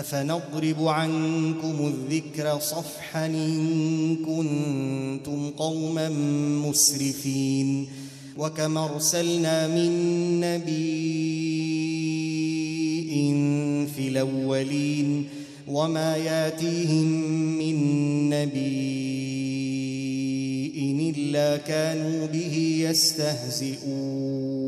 أفنضرب عنكم الذكر صفحا إن كنتم قوما مسرفين وكما أرسلنا من نبي في الأولين وما ياتيهم من نبي إلا كانوا به يستهزئون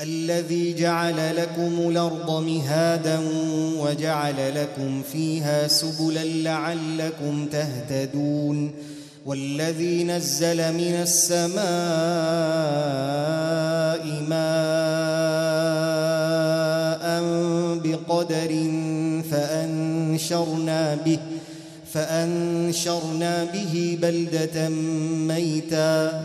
الذي جعل لكم الأرض مهادا وجعل لكم فيها سبلا لعلكم تهتدون والذي نزل من السماء ماء بقدر فأنشرنا به فأنشرنا به بلدة ميتا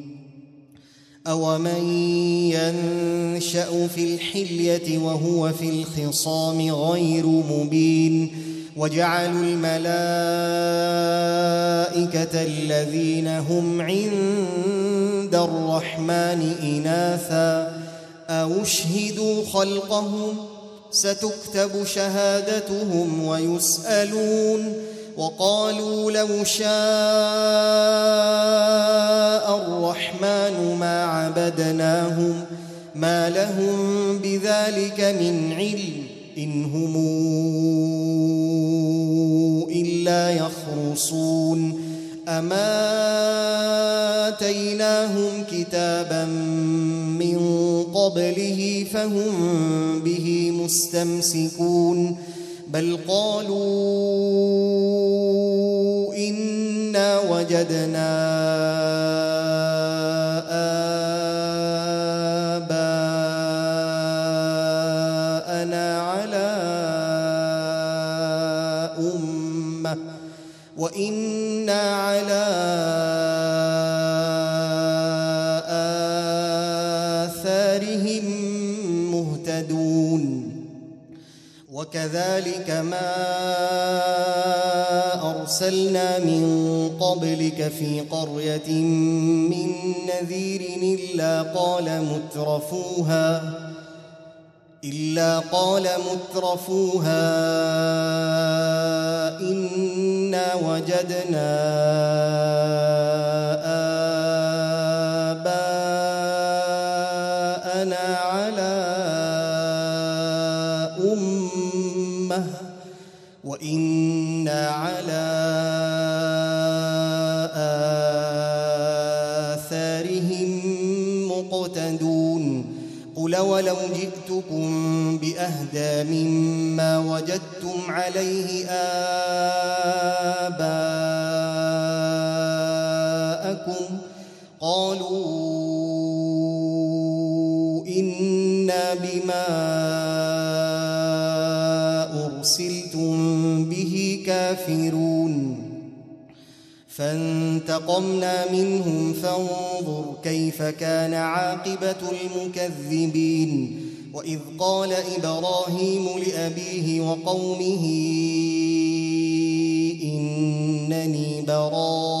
أومن ينشأ في الحلية وهو في الخصام غير مبين وجعلوا الملائكة الذين هم عند الرحمن إناثا أو اشهدوا خلقهم ستكتب شهادتهم ويسألون وقالوا لو شاء عبدناهم ما لهم بذلك من علم إن هم إلا يخرصون أما آتيناهم كتابا من قبله فهم به مستمسكون بل قالوا إنا وجدنا وإنا على آثارهم مهتدون وكذلك ما أرسلنا من قبلك في قرية من نذير إلا قال مترفوها إلا قال مترفوها إنا وجدنا آباءنا على أمة وإنا على آثارهم مقتدون قل ولو جئتكم بأهدى مما وجدتم عليه آباءكم إنا بما أرسلتم به كافرون فانتقمنا منهم فانظر كيف كان عاقبة المكذبين وإذ قال إبراهيم لأبيه وقومه إنني براء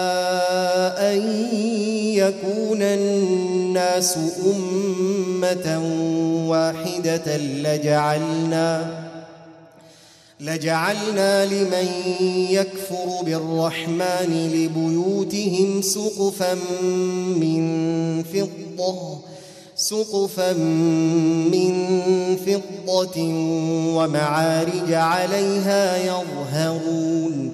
يكون الناس أمة واحدة لجعلنا لجعلنا لمن يكفر بالرحمن لبيوتهم سقفا من فضة سقفا من فضة ومعارج عليها يظهرون.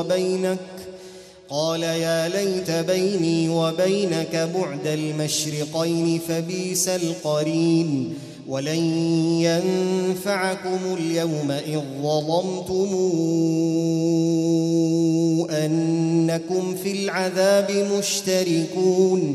وبينك قال يا ليت بيني وبينك بعد المشرقين فبيس القرين ولن ينفعكم اليوم إذ ظلمتم أنكم في العذاب مشتركون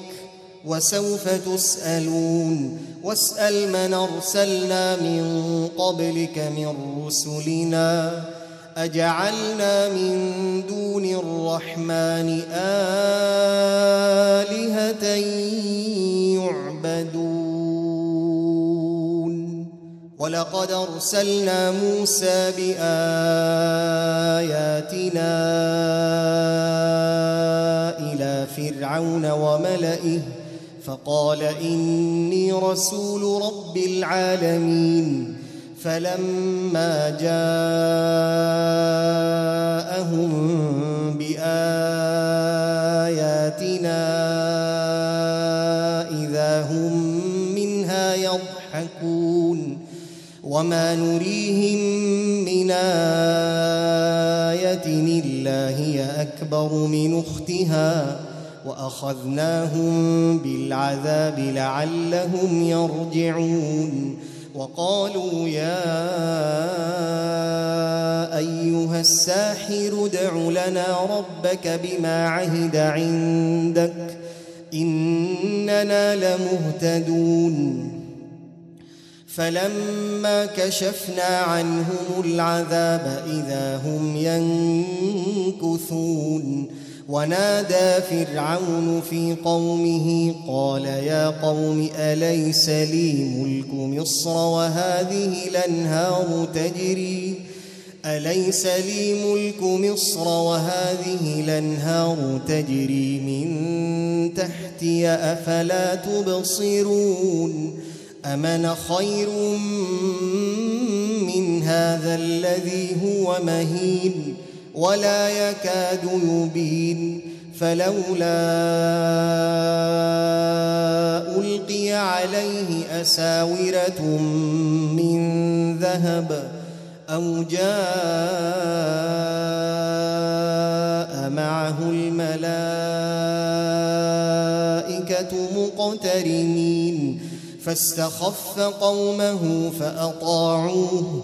وسوف تسألون. واسأل من أرسلنا من قبلك من رسلنا. أجعلنا من دون الرحمن آلهة يعبدون. ولقد أرسلنا موسى بآياتنا إلى فرعون وملئه فقال إني رسول رب العالمين. فلما جاءهم بآياتنا إذا هم منها يضحكون. وما نريهم من آية إلا هي أكبر من أختها. وأخذناهم بالعذاب لعلهم يرجعون. وقالوا يا أيها الساحر ادع لنا ربك بما عهد عندك إننا لمهتدون. فلما كشفنا عنهم العذاب إذا هم ينكثون. ونادى فرعون في قومه قال يا قوم أليس لي ملك مصر وهذه الأنهار تجري؟ أليس لي ملك مصر وهذه الأنهار تجري من تحتي أفلا تبصرون؟ أمن خير من هذا الذي هو مهين؟ ولا يكاد يبين. فلولا ألقي عليه أساورة من ذهب أو جاء معه الملائكة مقترنين. فاستخف قومه فأطاعوه.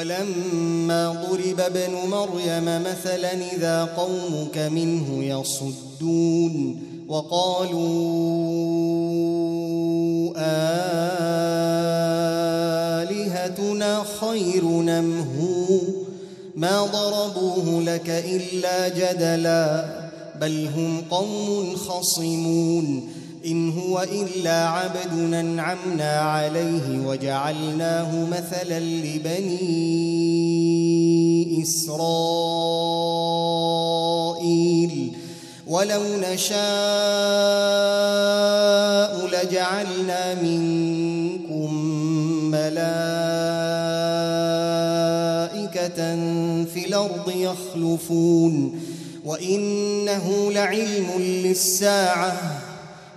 ولما ضرب ابن مريم مثلا إذا قومك منه يصدون وقالوا آلهتنا خير نمهو ما ضربوه لك إلا جدلا بل هم قوم خصمون إن هو إلا عبد أنعمنا عليه وجعلناه مثلا لبني إسرائيل ولو نشاء لجعلنا منكم ملائكة في الأرض يخلفون وإنه لعلم للساعة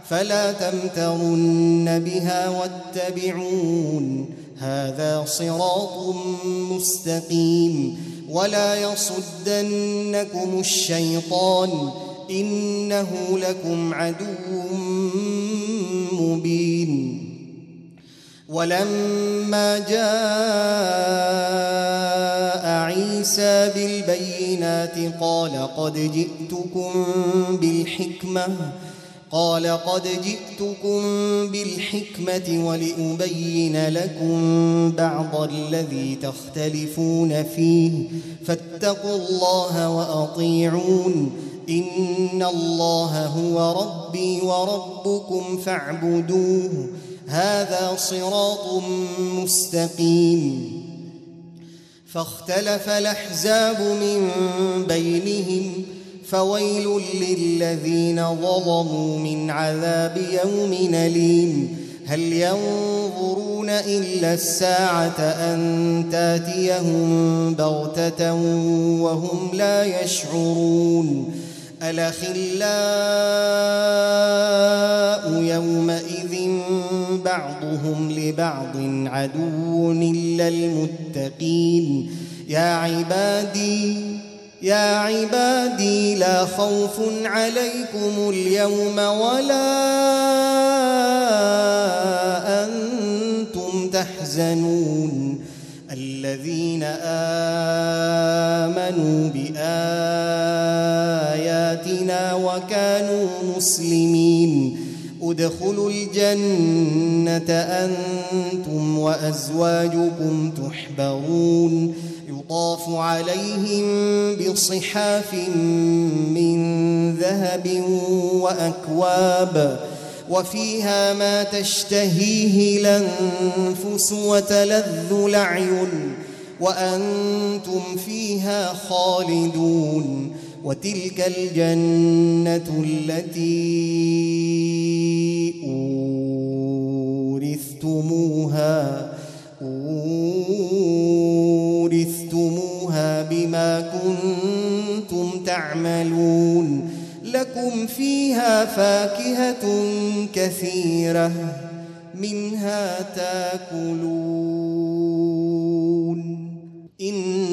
فلا تمترن بها واتبعون. هذا صراط مستقيم. ولا يصدنكم الشيطان. إنه لكم عدو مبين. ولما جاء عيسى بالبينات قال قد جئتكم بالحكمة. قال قد جئتكم بالحكمة ولأبين لكم بعض الذي تختلفون فيه. فاتقوا الله وأطيعون. إن الله هو ربي وربكم فاعبدوه. هذا صراط مستقيم. فاختلف الأحزاب من بينهم. فويل للذين ظلموا من عذاب يوم أليم. هل ينظرون إلا الساعة أن تأتيهم بغتة وهم لا يشعرون؟ الأخلاء يومئذ بعضهم لبعض عدو إلا المتقين. يا عبادي يا عبادي لا خوف عليكم اليوم ولا أنتم تحزنون. الذين آمنوا بآياتنا وكانوا مسلمين. ادخلوا الجنة أنتم وأزواجكم تحبرون. يطاف عليهم بصحاف من ذهب وأكواب وفيها ما تشتهيه الأنفس وتلذ الأعين وأنتم فيها خالدون. وتلك الجنة التي أورثتموها أورثتموها بما كنتم تعملون. لكم فيها فاكهة كثيرة منها تاكلون. إن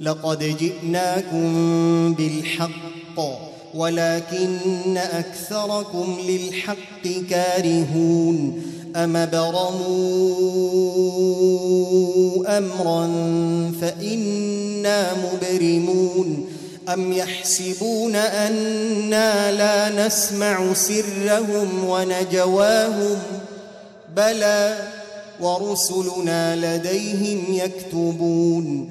لقد جئناكم بالحق ولكن أكثركم للحق كارهون. أم برموا أمرا فإنا مبرمون؟ أم يحسبون أنا لا نسمع سرهم ونجواهم؟ بلى ورسلنا لديهم يكتبون.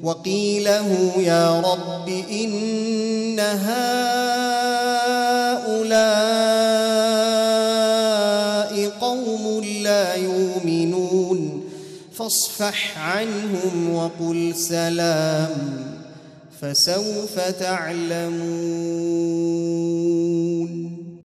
يوفكون وقيله يا رب إن هؤلاء قوم لا يؤمنون فاصفح عنهم وقل سلام فسوف تعلمون